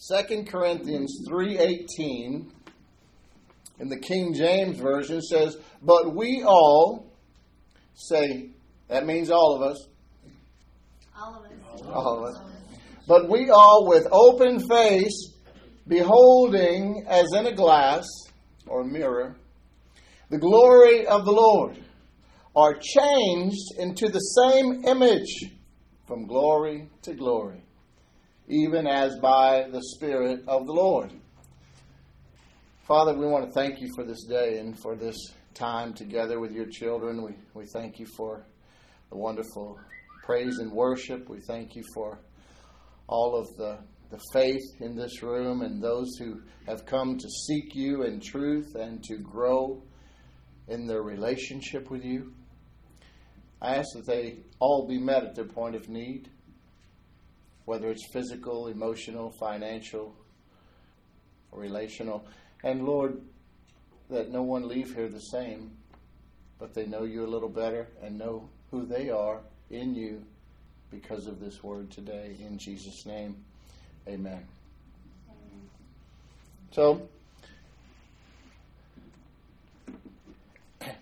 2 Corinthians 3:18 in the King James version says, "But we all say that means all of us. All of us. All of us. But we all with open face beholding as in a glass or mirror the glory of the Lord are changed into the same image from glory to glory even as by the Spirit of the Lord. Father, we want to thank you for this day and for this time together with your children. We, we thank you for the wonderful praise and worship. We thank you for all of the, the faith in this room and those who have come to seek you in truth and to grow in their relationship with you. I ask that they all be met at their point of need whether it's physical, emotional, financial, relational. And Lord, that no one leave here the same, but they know you a little better and know who they are in you because of this word today. In Jesus' name, amen. So,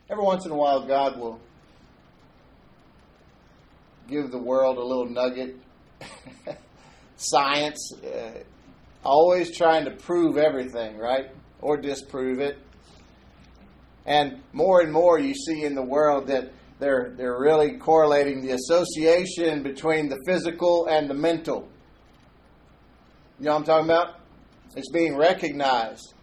every once in a while, God will give the world a little nugget science, uh, always trying to prove everything, right? Or disprove it. And more and more you see in the world that they're, they're really correlating the association between the physical and the mental. You know what I'm talking about? It's being recognized.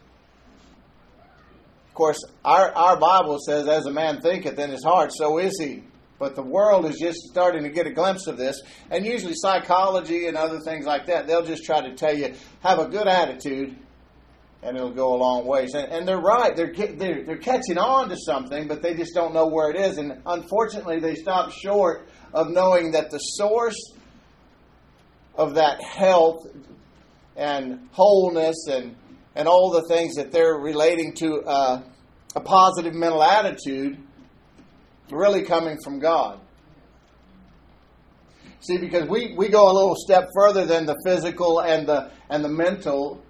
Of course, our, our Bible says, as a man thinketh in his heart, so is he. But the world is just starting to get a glimpse of this. And usually, psychology and other things like that, they'll just try to tell you, have a good attitude, and it'll go a long ways. And, and they're right. They're, they're, they're catching on to something, but they just don't know where it is. And unfortunately, they stop short of knowing that the source of that health and wholeness and, and all the things that they're relating to uh, a positive mental attitude really coming from God. See, because we, we go a little step further than the physical and the and the mental,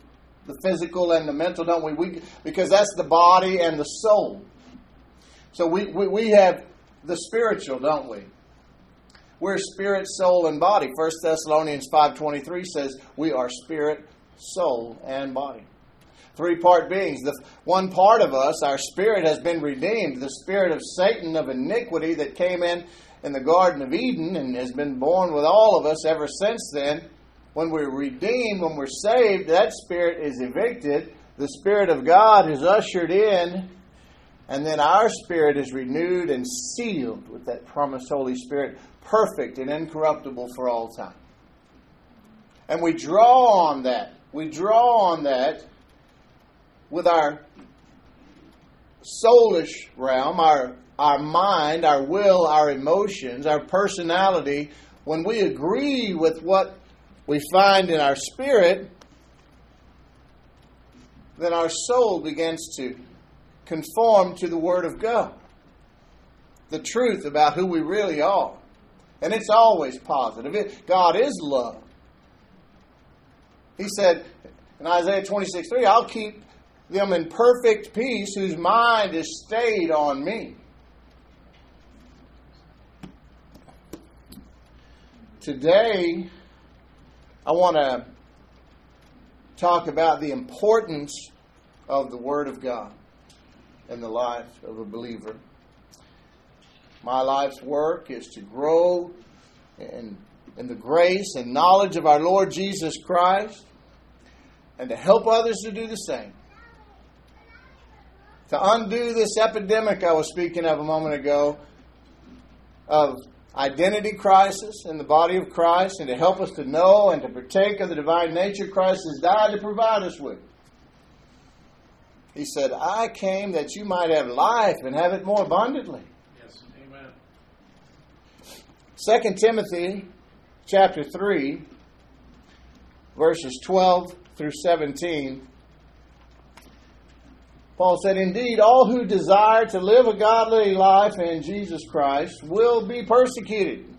the physical and the mental, don't we? We because that's the body and the soul. So we, we, we have the spiritual, don't we? We're spirit, soul, and body. First Thessalonians five twenty three says we are spirit, soul, and body three part beings. The one part of us, our spirit, has been redeemed. The spirit of Satan of iniquity that came in in the Garden of Eden and has been born with all of us ever since then. When we're redeemed, when we're saved, that spirit is evicted. The Spirit of God is ushered in, and then our spirit is renewed and sealed with that promised Holy Spirit, perfect and incorruptible for all time. And we draw on that. We draw on that with our soulish realm, our, our mind, our will, our emotions, our personality, when we agree with what we find in our spirit, then our soul begins to conform to the Word of God, the truth about who we really are. And it's always positive. It, God is love. He said in Isaiah 26 3, I'll keep them in perfect peace whose mind is stayed on me. Today, I want to talk about the importance of the Word of God in the life of a believer. My life's work is to grow in, in the grace and knowledge of our Lord Jesus Christ and to help others to do the same to undo this epidemic I was speaking of a moment ago of identity crisis in the body of Christ and to help us to know and to partake of the divine nature Christ has died to provide us with. He said, I came that you might have life and have it more abundantly. Yes, amen. 2 Timothy chapter 3, verses 12 through 17 Paul said, Indeed, all who desire to live a godly life in Jesus Christ will be persecuted.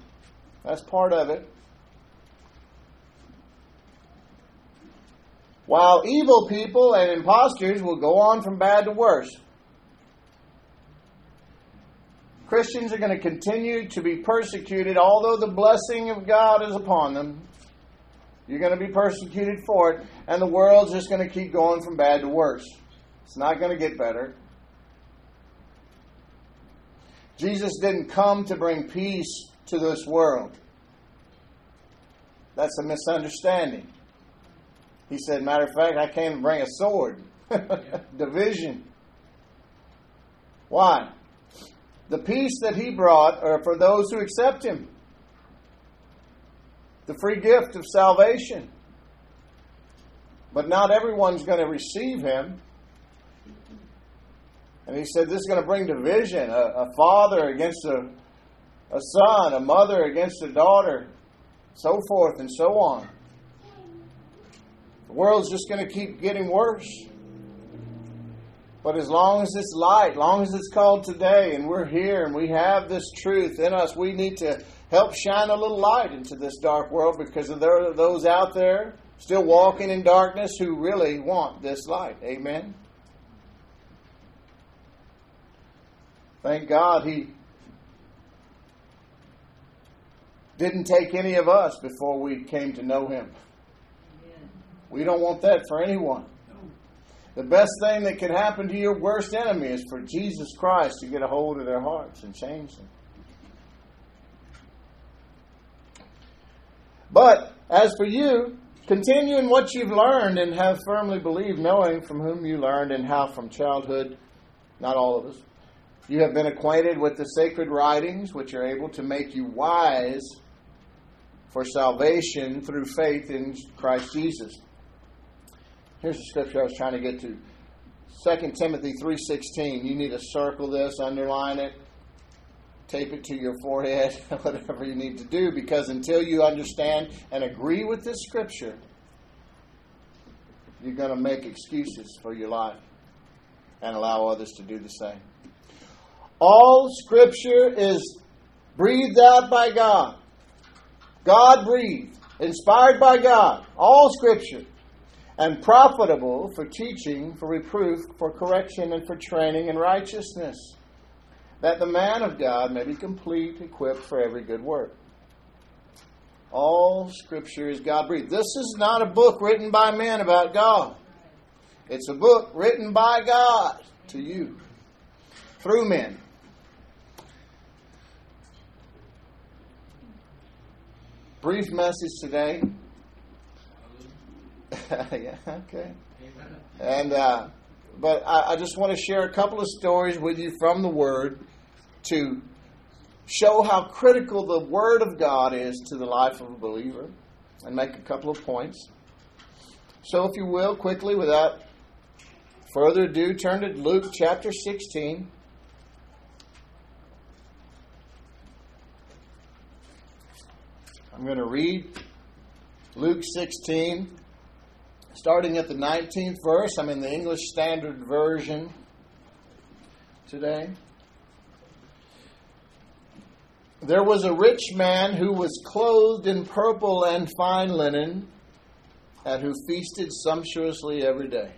That's part of it. while evil people and impostors will go on from bad to worse. Christians are going to continue to be persecuted, although the blessing of God is upon them. You're going to be persecuted for it, and the world's just going to keep going from bad to worse. It's not going to get better. Jesus didn't come to bring peace to this world. That's a misunderstanding. He said, matter of fact, I came to bring a sword. Division. Why? The peace that he brought are for those who accept him. The free gift of salvation. But not everyone's going to receive him. And he said this is going to bring division a, a father against a, a son, a mother against a daughter, so forth and so on. The world's just going to keep getting worse. But as long as it's light, long as it's called today, and we're here and we have this truth in us, we need to help shine a little light into this dark world because there are those out there still walking in darkness who really want this light. Amen. Thank God He didn't take any of us before we came to know Him. We don't want that for anyone. The best thing that can happen to your worst enemy is for Jesus Christ to get a hold of their hearts and change them. But as for you, continue in what you've learned and have firmly believed, knowing from whom you learned and how from childhood, not all of us, you have been acquainted with the sacred writings, which are able to make you wise for salvation through faith in Christ Jesus. Here's the scripture I was trying to get to. 2 Timothy 3:16. You need to circle this, underline it, tape it to your forehead, whatever you need to do because until you understand and agree with this scripture, you're going to make excuses for your life and allow others to do the same. All scripture is breathed out by God. God breathed, inspired by God. All scripture and profitable for teaching, for reproof, for correction, and for training in righteousness, that the man of God may be complete, equipped for every good work. All Scripture is God breathed. This is not a book written by men about God, it's a book written by God to you through men. Brief message today yeah, okay. And uh, but I, I just want to share a couple of stories with you from the Word to show how critical the Word of God is to the life of a believer, and make a couple of points. So, if you will, quickly, without further ado, turn to Luke chapter 16. I'm going to read Luke 16, starting at the 19th verse. I'm in the English Standard Version today. There was a rich man who was clothed in purple and fine linen, and who feasted sumptuously every day.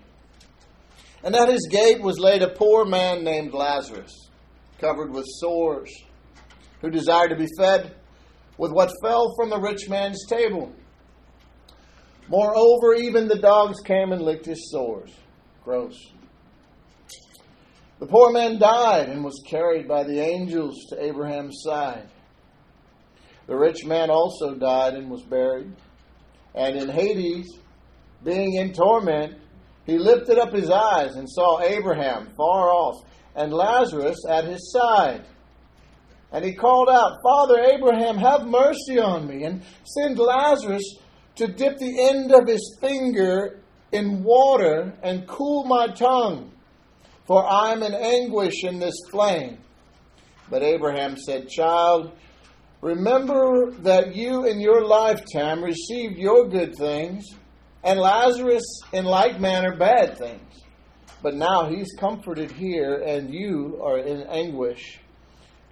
And at his gate was laid a poor man named Lazarus, covered with sores, who desired to be fed with what fell from the rich man's table. Moreover, even the dogs came and licked his sores. Gross. The poor man died and was carried by the angels to Abraham's side. The rich man also died and was buried. And in Hades, being in torment, he lifted up his eyes and saw Abraham far off and Lazarus at his side. And he called out, Father Abraham, have mercy on me, and send Lazarus to dip the end of his finger in water and cool my tongue, for I am in anguish in this flame. But Abraham said, Child, remember that you in your lifetime received your good things, and Lazarus in like manner bad things. But now he's comforted here, and you are in anguish.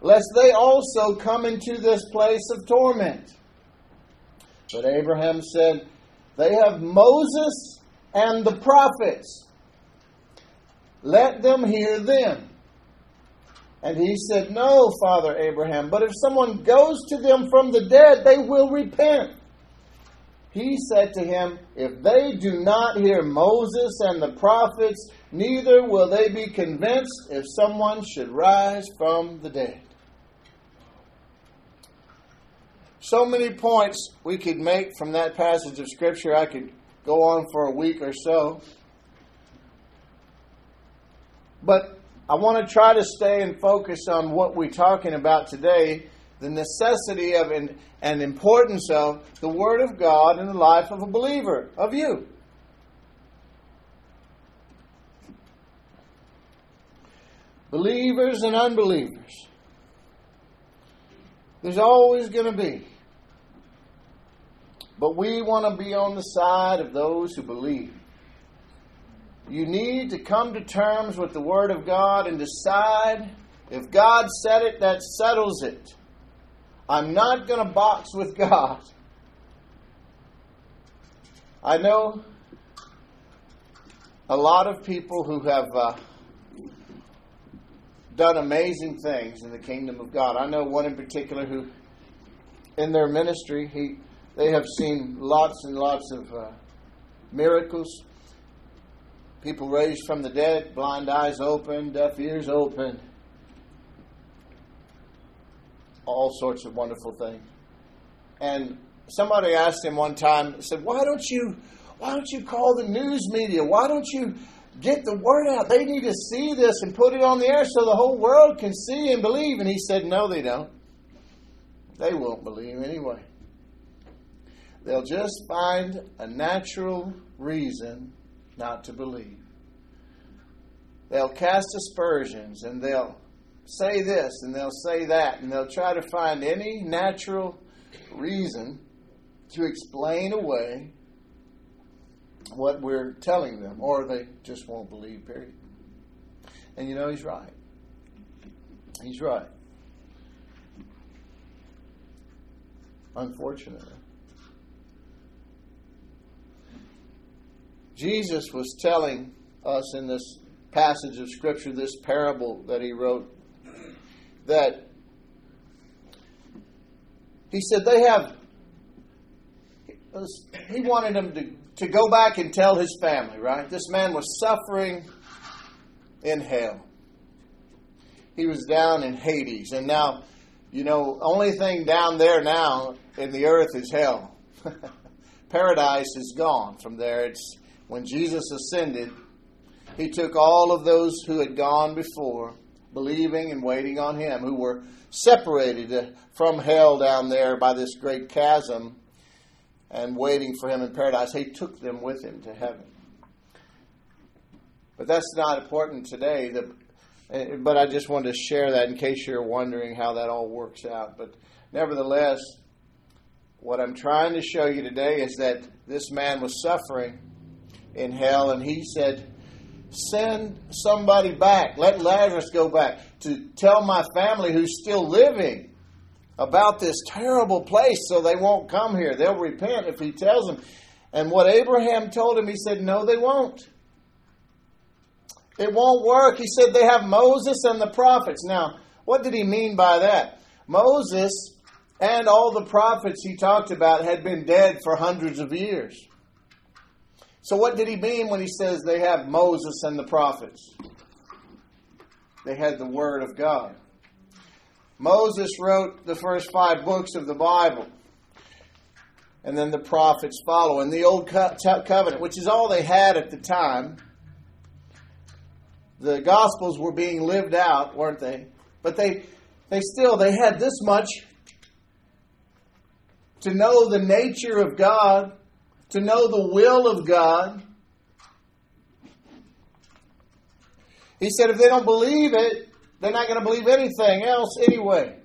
lest they also come into this place of torment. But Abraham said, They have Moses and the prophets. Let them hear them. And he said, No, Father Abraham, but if someone goes to them from the dead, they will repent. He said to him, If they do not hear Moses and the prophets, neither will they be convinced if someone should rise from the dead. So many points we could make from that passage of Scripture. I could go on for a week or so. But I want to try to stay and focus on what we're talking about today the necessity of and, and importance of the Word of God in the life of a believer, of you. Believers and unbelievers. There's always going to be. But we want to be on the side of those who believe. You need to come to terms with the Word of God and decide if God said it, that settles it. I'm not going to box with God. I know a lot of people who have uh, done amazing things in the kingdom of God. I know one in particular who, in their ministry, he they have seen lots and lots of uh, miracles. People raised from the dead, blind eyes open, deaf ears open all sorts of wonderful things. And somebody asked him one time, said, "Why don't you, why don't you call the news media? Why don't you get the word out? They need to see this and put it on the air so the whole world can see and believe." And he said, "No, they don't. They won't believe anyway. They'll just find a natural reason not to believe. They'll cast aspersions and they'll say this and they'll say that, and they'll try to find any natural reason to explain away what we're telling them, or they just won't believe, period. And you know, he's right. He's right. Unfortunately. Jesus was telling us in this passage of Scripture, this parable that he wrote that he said they have he wanted them to, to go back and tell his family, right? This man was suffering in hell. He was down in Hades. And now, you know, only thing down there now in the earth is hell. Paradise is gone from there. It's when Jesus ascended, he took all of those who had gone before believing and waiting on Him, who were separated from hell down there by this great chasm and waiting for Him in paradise. He took them with Him to heaven. But that's not important today. But I just wanted to share that in case you're wondering how that all works out. But nevertheless, what I'm trying to show you today is that this man was suffering in hell, and he said, send somebody back. Let Lazarus go back to tell my family who's still living about this terrible place so they won't come here. They'll repent if he tells them. And what Abraham told him, he said, No, they won't. It won't work. He said they have Moses and the prophets. Now, what did he mean by that? Moses and all the prophets he talked about had been dead for hundreds of years. So, what did he mean when he says they have Moses and the prophets? They had the Word of God. Moses wrote the first five books of the Bible. And then the prophets follow. And the Old Covenant, which is all they had at the time, the Gospels were being lived out, weren't they? But they, they still, they had this much to know the nature of God to know the will of God, He said if they don't believe it, they're not going to believe anything else anyway.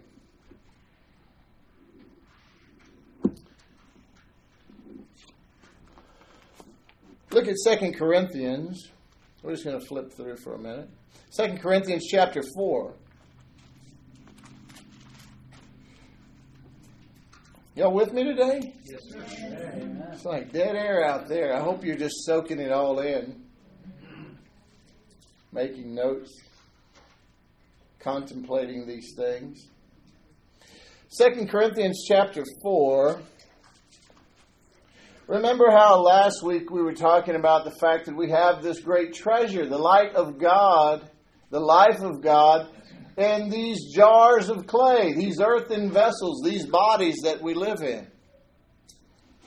Look at 2 Corinthians. We're just going to flip through for a minute. 2 Corinthians chapter 4. Y'all with me today? Yes, sir. It's like dead air out there. I hope you're just soaking it all in, making notes, contemplating these things. 2 Corinthians chapter 4. Remember how last week we were talking about the fact that we have this great treasure, the light of God, the life of God, in these jars of clay, these earthen vessels, these bodies that we live in.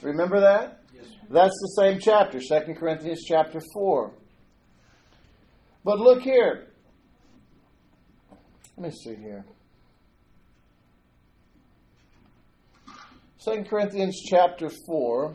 Remember that? Yes. That's the same chapter, 2 Corinthians chapter 4. But look here. Let me see here. 2 Corinthians chapter 4.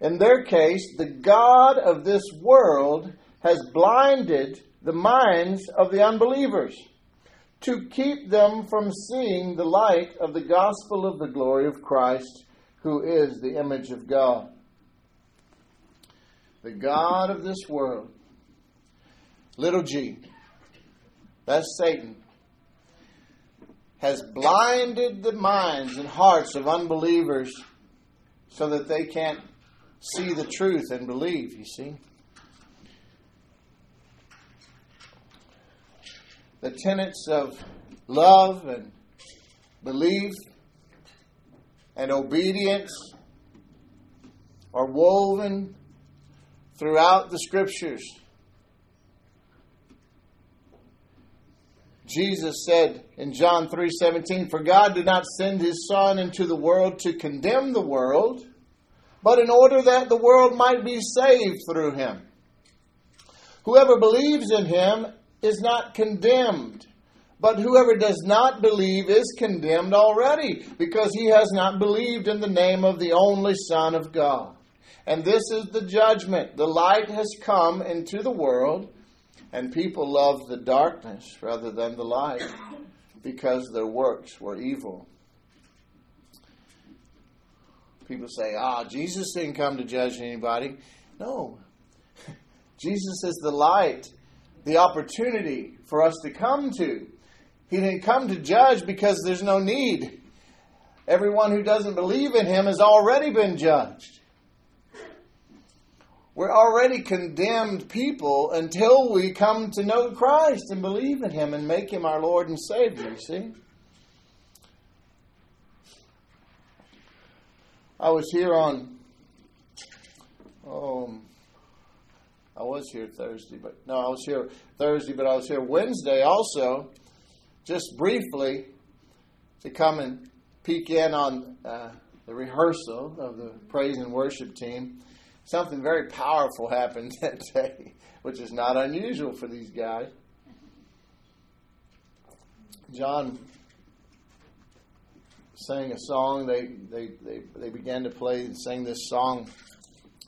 In their case, the God of this world has blinded the minds of the unbelievers to keep them from seeing the light of the gospel of the glory of Christ, who is the image of God. The God of this world, little g, that's Satan, has blinded the minds and hearts of unbelievers so that they can't see the truth and believe, you see. The tenets of love and belief and obedience are woven throughout the scriptures. Jesus said in John 3:17, "For God did not send his son into the world to condemn the world, but in order that the world might be saved through him. Whoever believes in him is not condemned, but whoever does not believe is condemned already, because he has not believed in the name of the only Son of God. And this is the judgment. The light has come into the world, and people love the darkness rather than the light, because their works were evil. People say, ah, Jesus didn't come to judge anybody. No. Jesus is the light, the opportunity for us to come to. He didn't come to judge because there's no need. Everyone who doesn't believe in him has already been judged. We're already condemned people until we come to know Christ and believe in him and make him our Lord and Savior, see? I was here on, um, I was here Thursday, but no, I was here Thursday, but I was here Wednesday also, just briefly to come and peek in on uh, the rehearsal of the praise and worship team. Something very powerful happened that day, which is not unusual for these guys. John sang a song. They they they, they began to play and sing this song,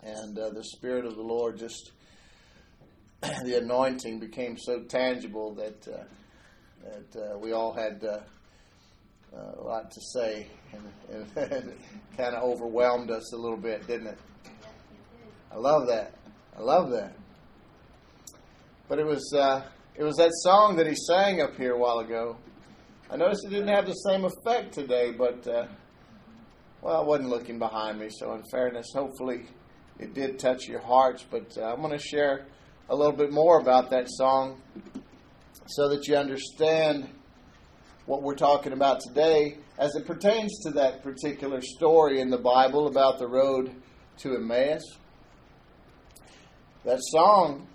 and uh, the Spirit of the Lord just the anointing became so tangible that uh, that uh, we all had uh, a lot to say, and, and it kind of overwhelmed us a little bit, didn't it? I love that. I love that. But it was uh, it was that song that he sang up here a while ago. I noticed it didn't have the same effect today, but uh, well, I wasn't looking behind me, so in fairness, hopefully it did touch your hearts. But uh, I'm going to share a little bit more about that song so that you understand what we're talking about today as it pertains to that particular story in the Bible about the road to Emmaus. That song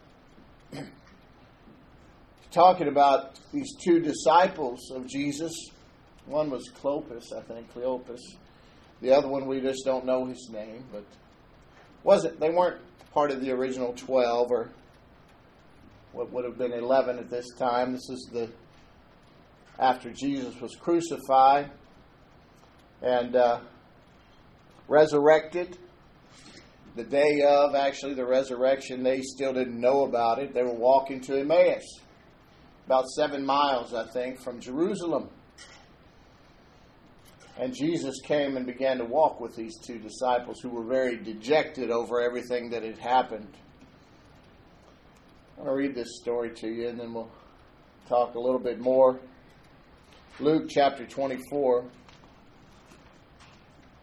talking about these two disciples of Jesus. One was Clopas, I think, Cleopas. The other one we just don't know his name, but wasn't they weren't part of the original twelve or what would have been eleven at this time. This is the after Jesus was crucified and uh, resurrected. The day of actually the resurrection, they still didn't know about it. They were walking to Emmaus, about seven miles, I think, from Jerusalem. And Jesus came and began to walk with these two disciples who were very dejected over everything that had happened. I'm going to read this story to you and then we'll talk a little bit more. Luke chapter 24.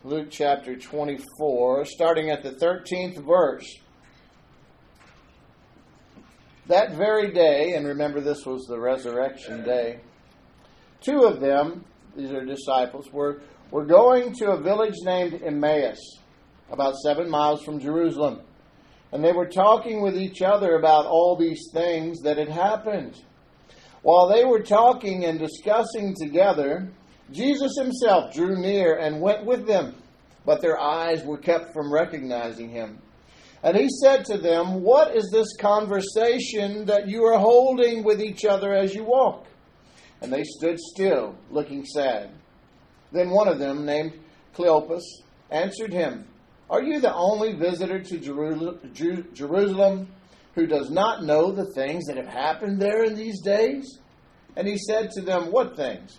Luke chapter 24, starting at the 13th verse. That very day, and remember this was the resurrection day, two of them, these are disciples, were, were going to a village named Emmaus, about seven miles from Jerusalem. And they were talking with each other about all these things that had happened. While they were talking and discussing together, Jesus himself drew near and went with them, but their eyes were kept from recognizing him. And he said to them, What is this conversation that you are holding with each other as you walk? And they stood still, looking sad. Then one of them, named Cleopas, answered him, Are you the only visitor to Jerusalem who does not know the things that have happened there in these days? And he said to them, What things?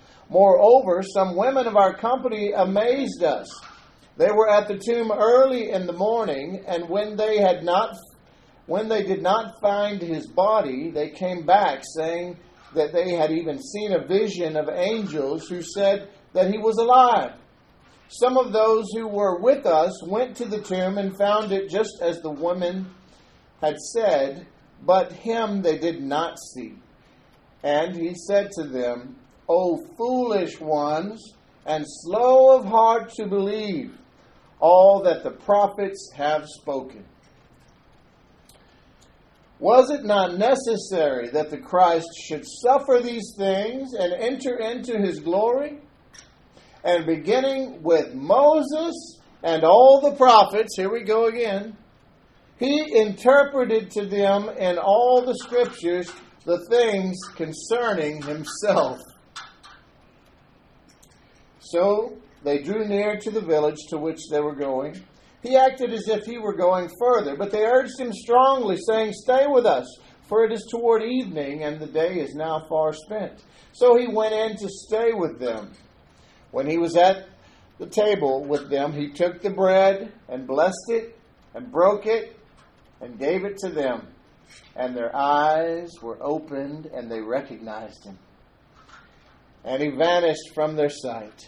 Moreover, some women of our company amazed us. They were at the tomb early in the morning, and when they had not when they did not find his body, they came back saying that they had even seen a vision of angels who said that he was alive. Some of those who were with us went to the tomb and found it just as the woman had said, but him they did not see. And he said to them, O foolish ones, and slow of heart to believe all that the prophets have spoken. Was it not necessary that the Christ should suffer these things and enter into his glory? And beginning with Moses and all the prophets, here we go again, he interpreted to them in all the scriptures the things concerning himself. So they drew near to the village to which they were going. He acted as if he were going further, but they urged him strongly, saying, Stay with us, for it is toward evening, and the day is now far spent. So he went in to stay with them. When he was at the table with them, he took the bread and blessed it and broke it and gave it to them. And their eyes were opened and they recognized him. And he vanished from their sight.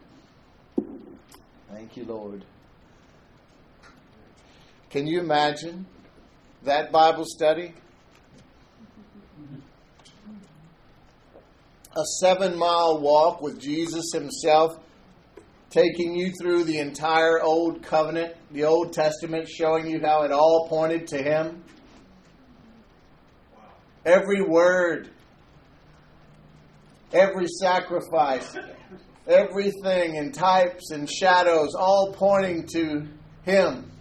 Thank you, Lord. Can you imagine that Bible study? A seven mile walk with Jesus Himself, taking you through the entire Old Covenant, the Old Testament, showing you how it all pointed to Him. Every word, every sacrifice, everything in types and shadows, all pointing to Him,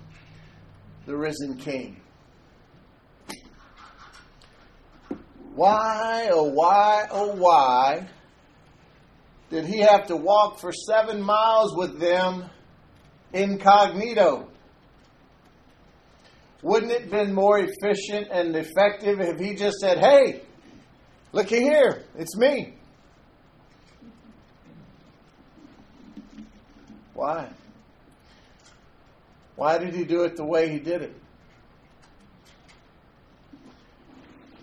the risen King. Why, oh, why, oh, why did he have to walk for seven miles with them incognito? Wouldn't it have been more efficient and effective if he just said, Hey, looky here, it's me? Why? Why did he do it the way he did it?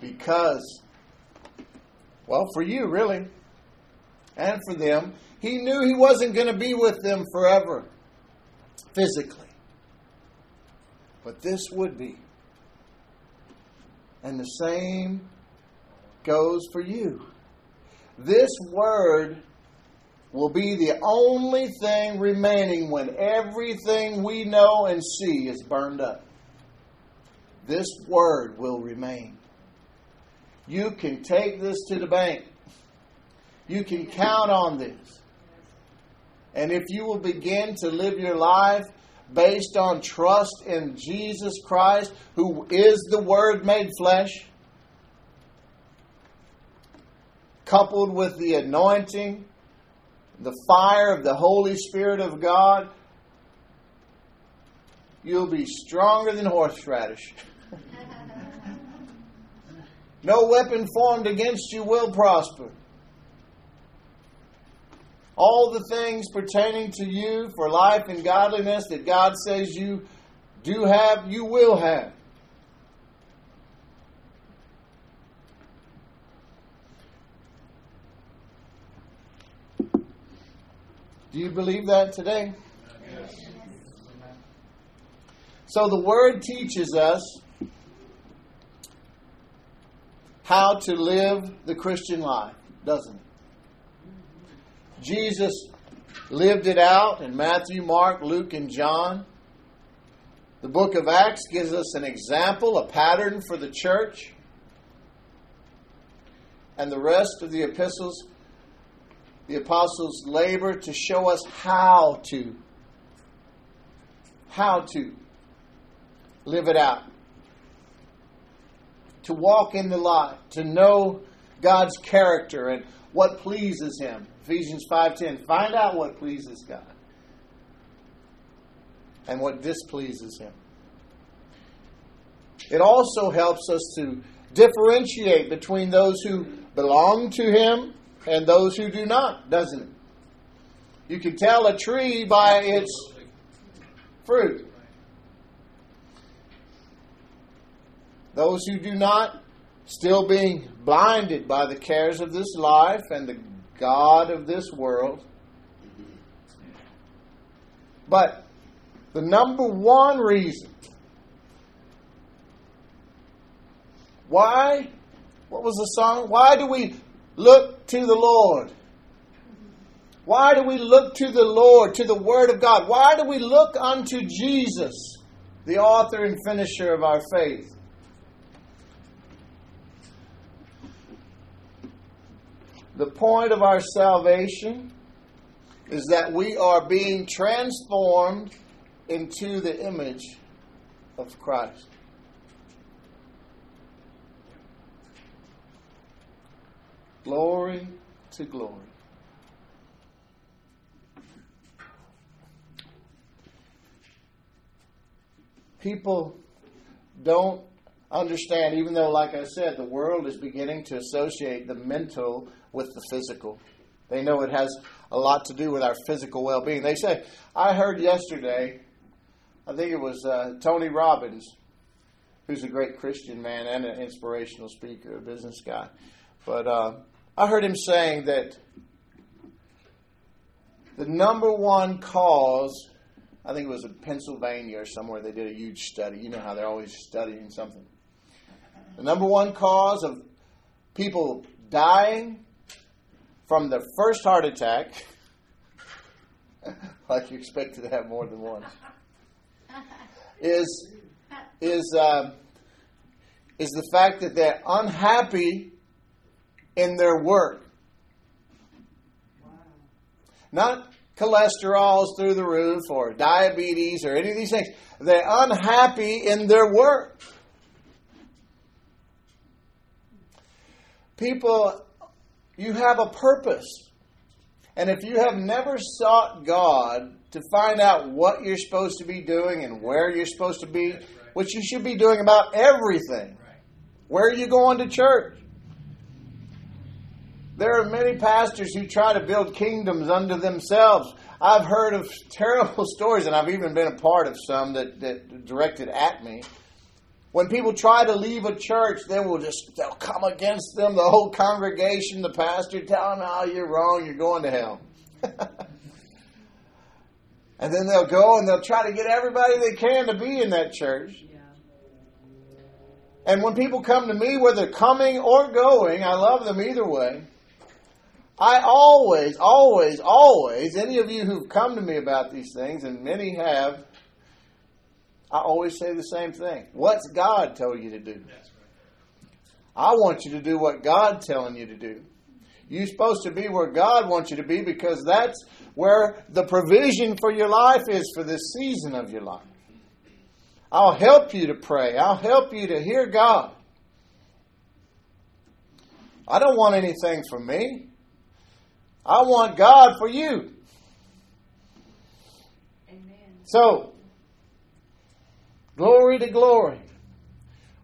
Because, well, for you, really, and for them, he knew he wasn't going to be with them forever, physically. But this would be. And the same goes for you. This word will be the only thing remaining when everything we know and see is burned up. This word will remain. You can take this to the bank. You can count on this. And if you will begin to live your life based on trust in Jesus Christ, who is the Word made flesh, coupled with the anointing, the fire of the Holy Spirit of God, you'll be stronger than horseradish. no weapon formed against you will prosper. All the things pertaining to you for life and godliness that God says you do have, you will have. Do you believe that today? Yes. So the Word teaches us how to live the Christian life, doesn't it? Jesus lived it out in Matthew, Mark, Luke, and John. The book of Acts gives us an example, a pattern for the church. And the rest of the epistles the apostles labor to show us how to how to live it out. To walk in the light to know god's character and what pleases him. Ephesians 5.10 find out what pleases god and what displeases him. It also helps us to differentiate between those who belong to him and those who do not, doesn't it? You can tell a tree by its fruit. Those who do not, still being blinded by the cares of this life and the God of this world. But the number one reason why, what was the song? Why do we look to the Lord? Why do we look to the Lord, to the Word of God? Why do we look unto Jesus, the author and finisher of our faith? The point of our salvation is that we are being transformed into the image of Christ. Glory to glory. People don't understand, even though, like I said, the world is beginning to associate the mental with the physical. They know it has a lot to do with our physical well being. They say, I heard yesterday, I think it was uh, Tony Robbins, who's a great Christian man and an inspirational speaker, a business guy. But uh, I heard him saying that the number one cause, I think it was in Pennsylvania or somewhere, they did a huge study. You know how they're always studying something. The number one cause of people dying from their first heart attack, like you expected to have more than one, is is uh, is the fact that they're unhappy in their work. Not cholesterol's through the roof or diabetes or any of these things. They're unhappy in their work. people, you have a purpose. And if you have never sought God to find out what you're supposed to be doing and where you're supposed to be, which you should be doing about everything. Where are you going to church? There are many pastors who try to build kingdoms unto themselves. I've heard of terrible stories, and I've even been a part of some that, that directed at me. When people try to leave a church, they will just they'll come against them, the whole congregation, the pastor, tell them, "Oh, you're wrong, you're going to hell." and then they'll go and they'll try to get everybody they can to be in that church. And when people come to me, whether coming or going, I love them either way. I always, always, always, any of you who've come to me about these things, and many have, I always say the same thing. What's God told you to do? I want you to do what God's telling you to do. You're supposed to be where God wants you to be because that's where the provision for your life is for this season of your life. I'll help you to pray. I'll help you to hear God. I don't want anything from me. I want God for you. Amen. So, glory to glory.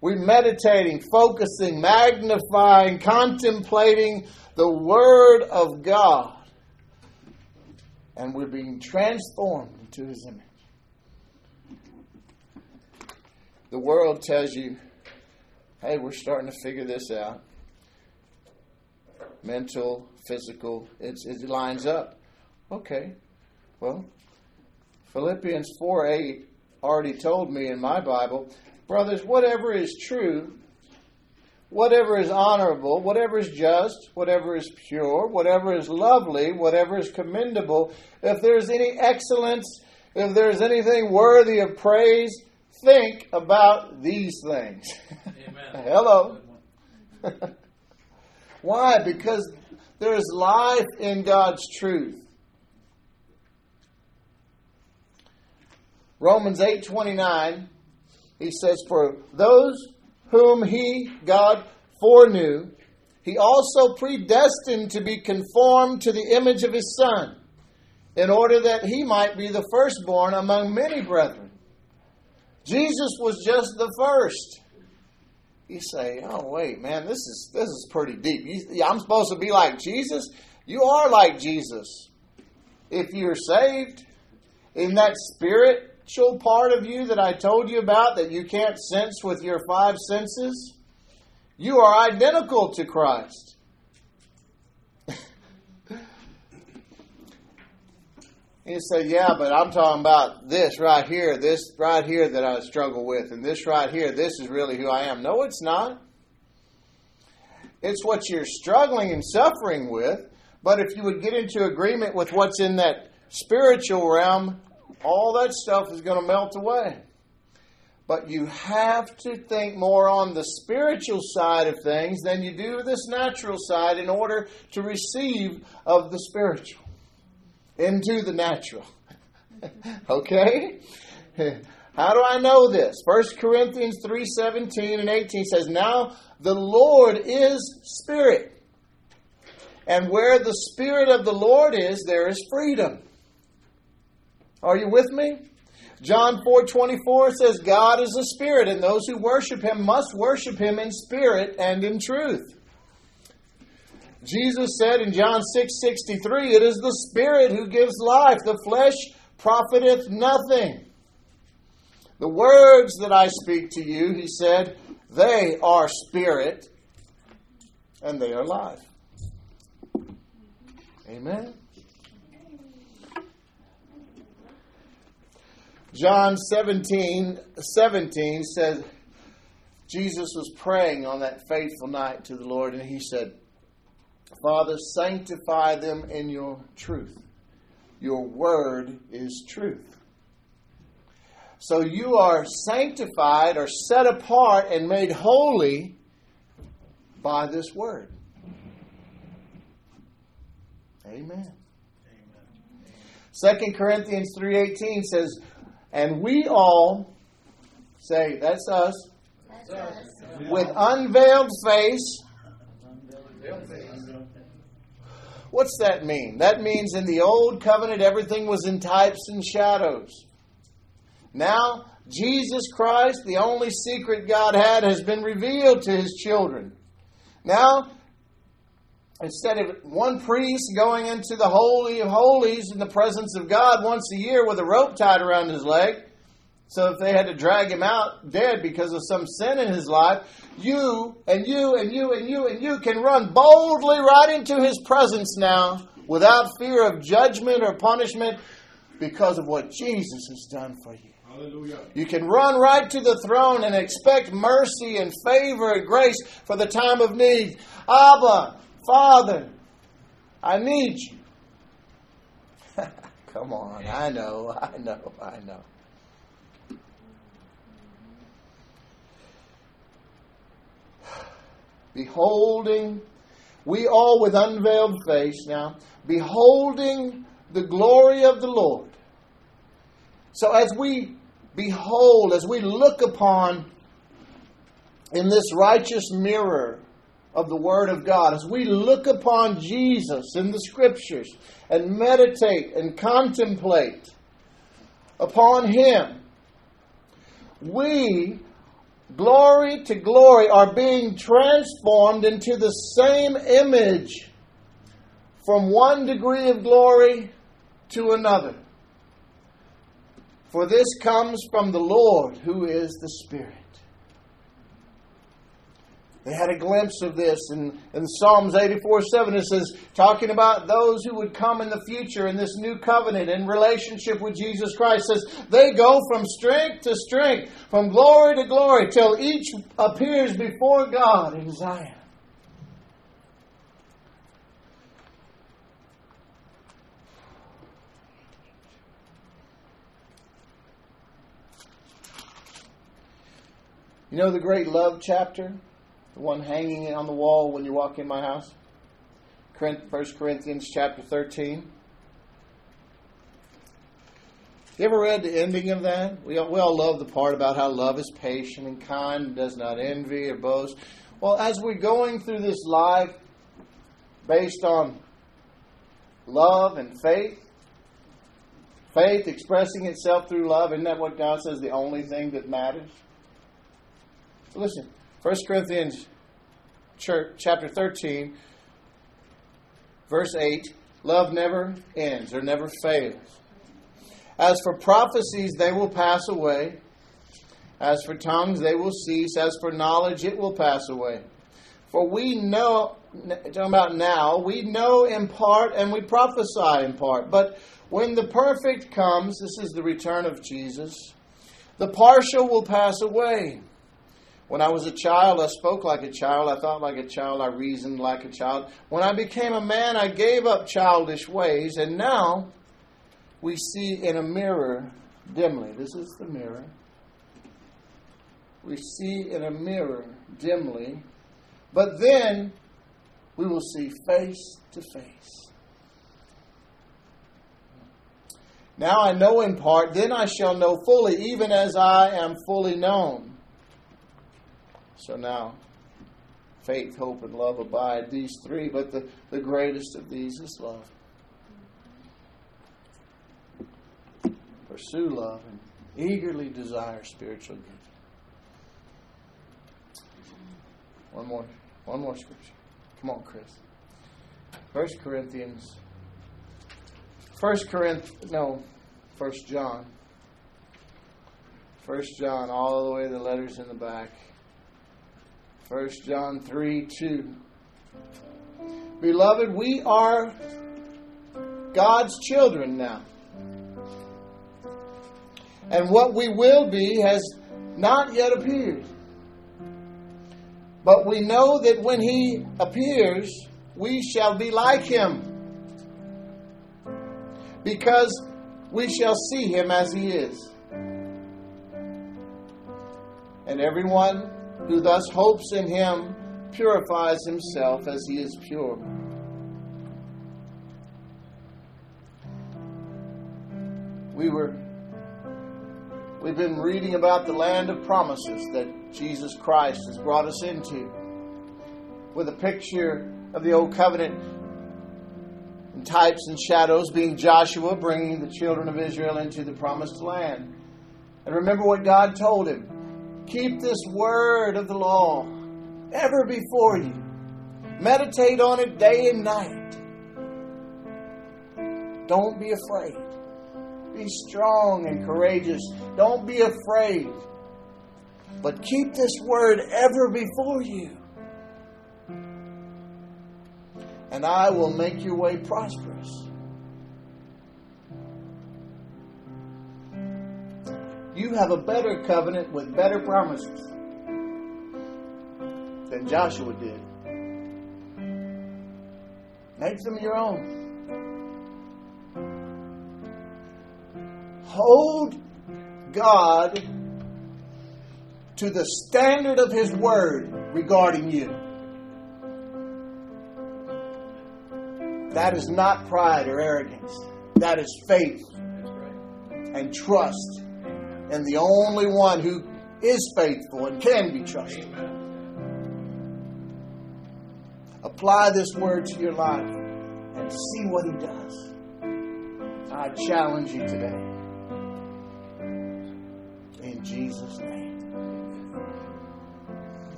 We're meditating, focusing, magnifying, contemplating the Word of God. And we're being transformed into His image. The world tells you, hey, we're starting to figure this out. Mental, physical, it's, it lines up. Okay, well, Philippians 4 8 already told me in my Bible, brothers, whatever is true, whatever is honorable, whatever is just, whatever is pure, whatever is lovely, whatever is commendable, if there's any excellence, if there's anything worthy of praise, think about these things. Hello. Why? Because there is life in God's truth. Romans 8:29 he says for those whom he God foreknew he also predestined to be conformed to the image of his son in order that he might be the firstborn among many brethren. Jesus was just the first. You say, "Oh wait, man, this is this is pretty deep. You, I'm supposed to be like Jesus. You are like Jesus if you're saved in that spiritual part of you that I told you about that you can't sense with your five senses. You are identical to Christ. You say, yeah, but I'm talking about this right here, this right here that I struggle with, and this right here, this is really who I am. No, it's not. It's what you're struggling and suffering with. But if you would get into agreement with what's in that spiritual realm, all that stuff is going to melt away. But you have to think more on the spiritual side of things than you do this natural side in order to receive of the spiritual into the natural. okay? How do I know this? 1 Corinthians 3 17 and 18 says, Now the Lord is Spirit. And where the Spirit of the Lord is, there is freedom. Are you with me? John 4 24 says, God is a spirit, and those who worship him must worship him in spirit and in truth. Jesus said in John 6 63, It is the Spirit who gives life, the flesh profiteth nothing. The words that I speak to you, he said, they are spirit and they are life. Amen. John 17, 17 says, Jesus was praying on that faithful night to the Lord, and he said, Father, sanctify them in your truth. Your word is truth. So you are sanctified or set apart and made holy by this word. Amen. Second Corinthians 3:18 says, "And we all say, that's us, That's us. with unveiled face, What's that mean? That means in the old covenant, everything was in types and shadows. Now, Jesus Christ, the only secret God had, has been revealed to his children. Now, instead of one priest going into the Holy of Holies in the presence of God once a year with a rope tied around his leg, so if they had to drag him out dead because of some sin in his life, you and you and you and you and you can run boldly right into his presence now without fear of judgment or punishment because of what Jesus has done for you. Hallelujah. You can run right to the throne and expect mercy and favor and grace for the time of need. Abba, Father, I need you. Come on, I know, I know, I know. Beholding, we all with unveiled face now, beholding the glory of the Lord. So as we behold, as we look upon in this righteous mirror of the Word of God, as we look upon Jesus in the Scriptures and meditate and contemplate upon Him, we, glory to glory, are being transformed into the same image from one degree of glory to another. For this comes from the Lord who is the Spirit. They had a glimpse of this in, in Psalms 84 7. It says, talking about those who would come in the future in this new covenant in relationship with Jesus Christ, says, they go from strength to strength, from glory to glory, till each appears before God in Zion. You know the great love chapter? The one hanging on the wall when you walk in my house? 1 Corinthians chapter 13. You ever read the ending of that? We all, we all love the part about how love is patient and kind does not envy or boast. Well, as we're going through this life based on love and faith, faith expressing itself through love, isn't that what God says the only thing that matters? Listen, 1 Corinthians chapter 13, verse 8 love never ends or never fails. As for prophecies, they will pass away. As for tongues, they will cease. As for knowledge, it will pass away. For we know, talking about now, we know in part and we prophesy in part. But when the perfect comes, this is the return of Jesus, the partial will pass away. When I was a child, I spoke like a child, I thought like a child, I reasoned like a child. When I became a man, I gave up childish ways, and now we see in a mirror dimly. This is the mirror. We see in a mirror dimly, but then we will see face to face. Now I know in part, then I shall know fully, even as I am fully known. So now, faith, hope, and love abide, these three, but the, the greatest of these is love. Pursue love and eagerly desire spiritual good. One more, one more scripture. Come on, Chris. First Corinthians. First Corinth, no, First John. First John, all the way the letters in the back. 1 John 3 2. Beloved, we are God's children now. And what we will be has not yet appeared. But we know that when He appears, we shall be like Him. Because we shall see Him as He is. And everyone who thus hopes in him purifies himself as he is pure. We were we've been reading about the land of promises that Jesus Christ has brought us into. with a picture of the old covenant and types and shadows, being Joshua bringing the children of Israel into the promised land. And remember what God told him keep this word of the law ever before you, meditate on it day and night. Don't be afraid. Be strong and courageous. Don't be afraid. But keep this word ever before you. And I will make your way prosperous. You have a better covenant with better promises than Joshua did. Make them your own. Hold God to the standard of His Word regarding you. That is not pride or arrogance. That is faith and trust in the only one who is faithful and can be trusted. Apply this word to your life and see what He does. I challenge you today. In Jesus' name.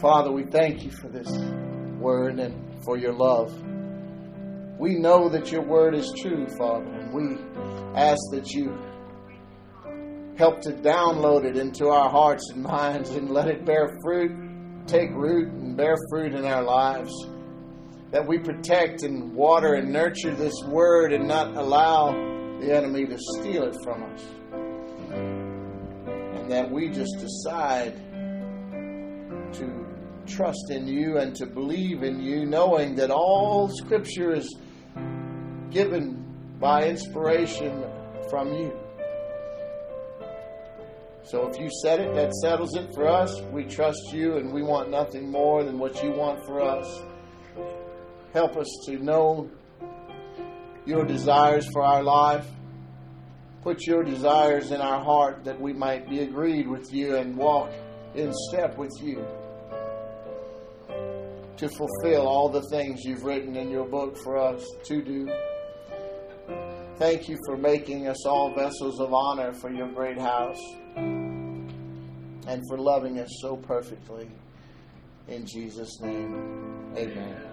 Father, we thank you for this word and for your love. We know that your word is true, Father, and we ask that you help to download it into our hearts and minds and let it bear fruit, take root, and bear fruit in our lives. That we protect and water and nurture this word and not allow the enemy to steal it from us. And that we just decide to trust in you and to believe in you, knowing that all Scripture is given by inspiration from you. So if you said it, that settles it for us. We trust you and we want nothing more than what you want for us. Help us to know your desires for our life. Put your desires in our heart that we might be agreed with you and walk in step with you to fulfill all the things you've written in your book for us to do. Thank you for making us all vessels of honor for your great house and for loving us so perfectly. In Jesus' name, amen.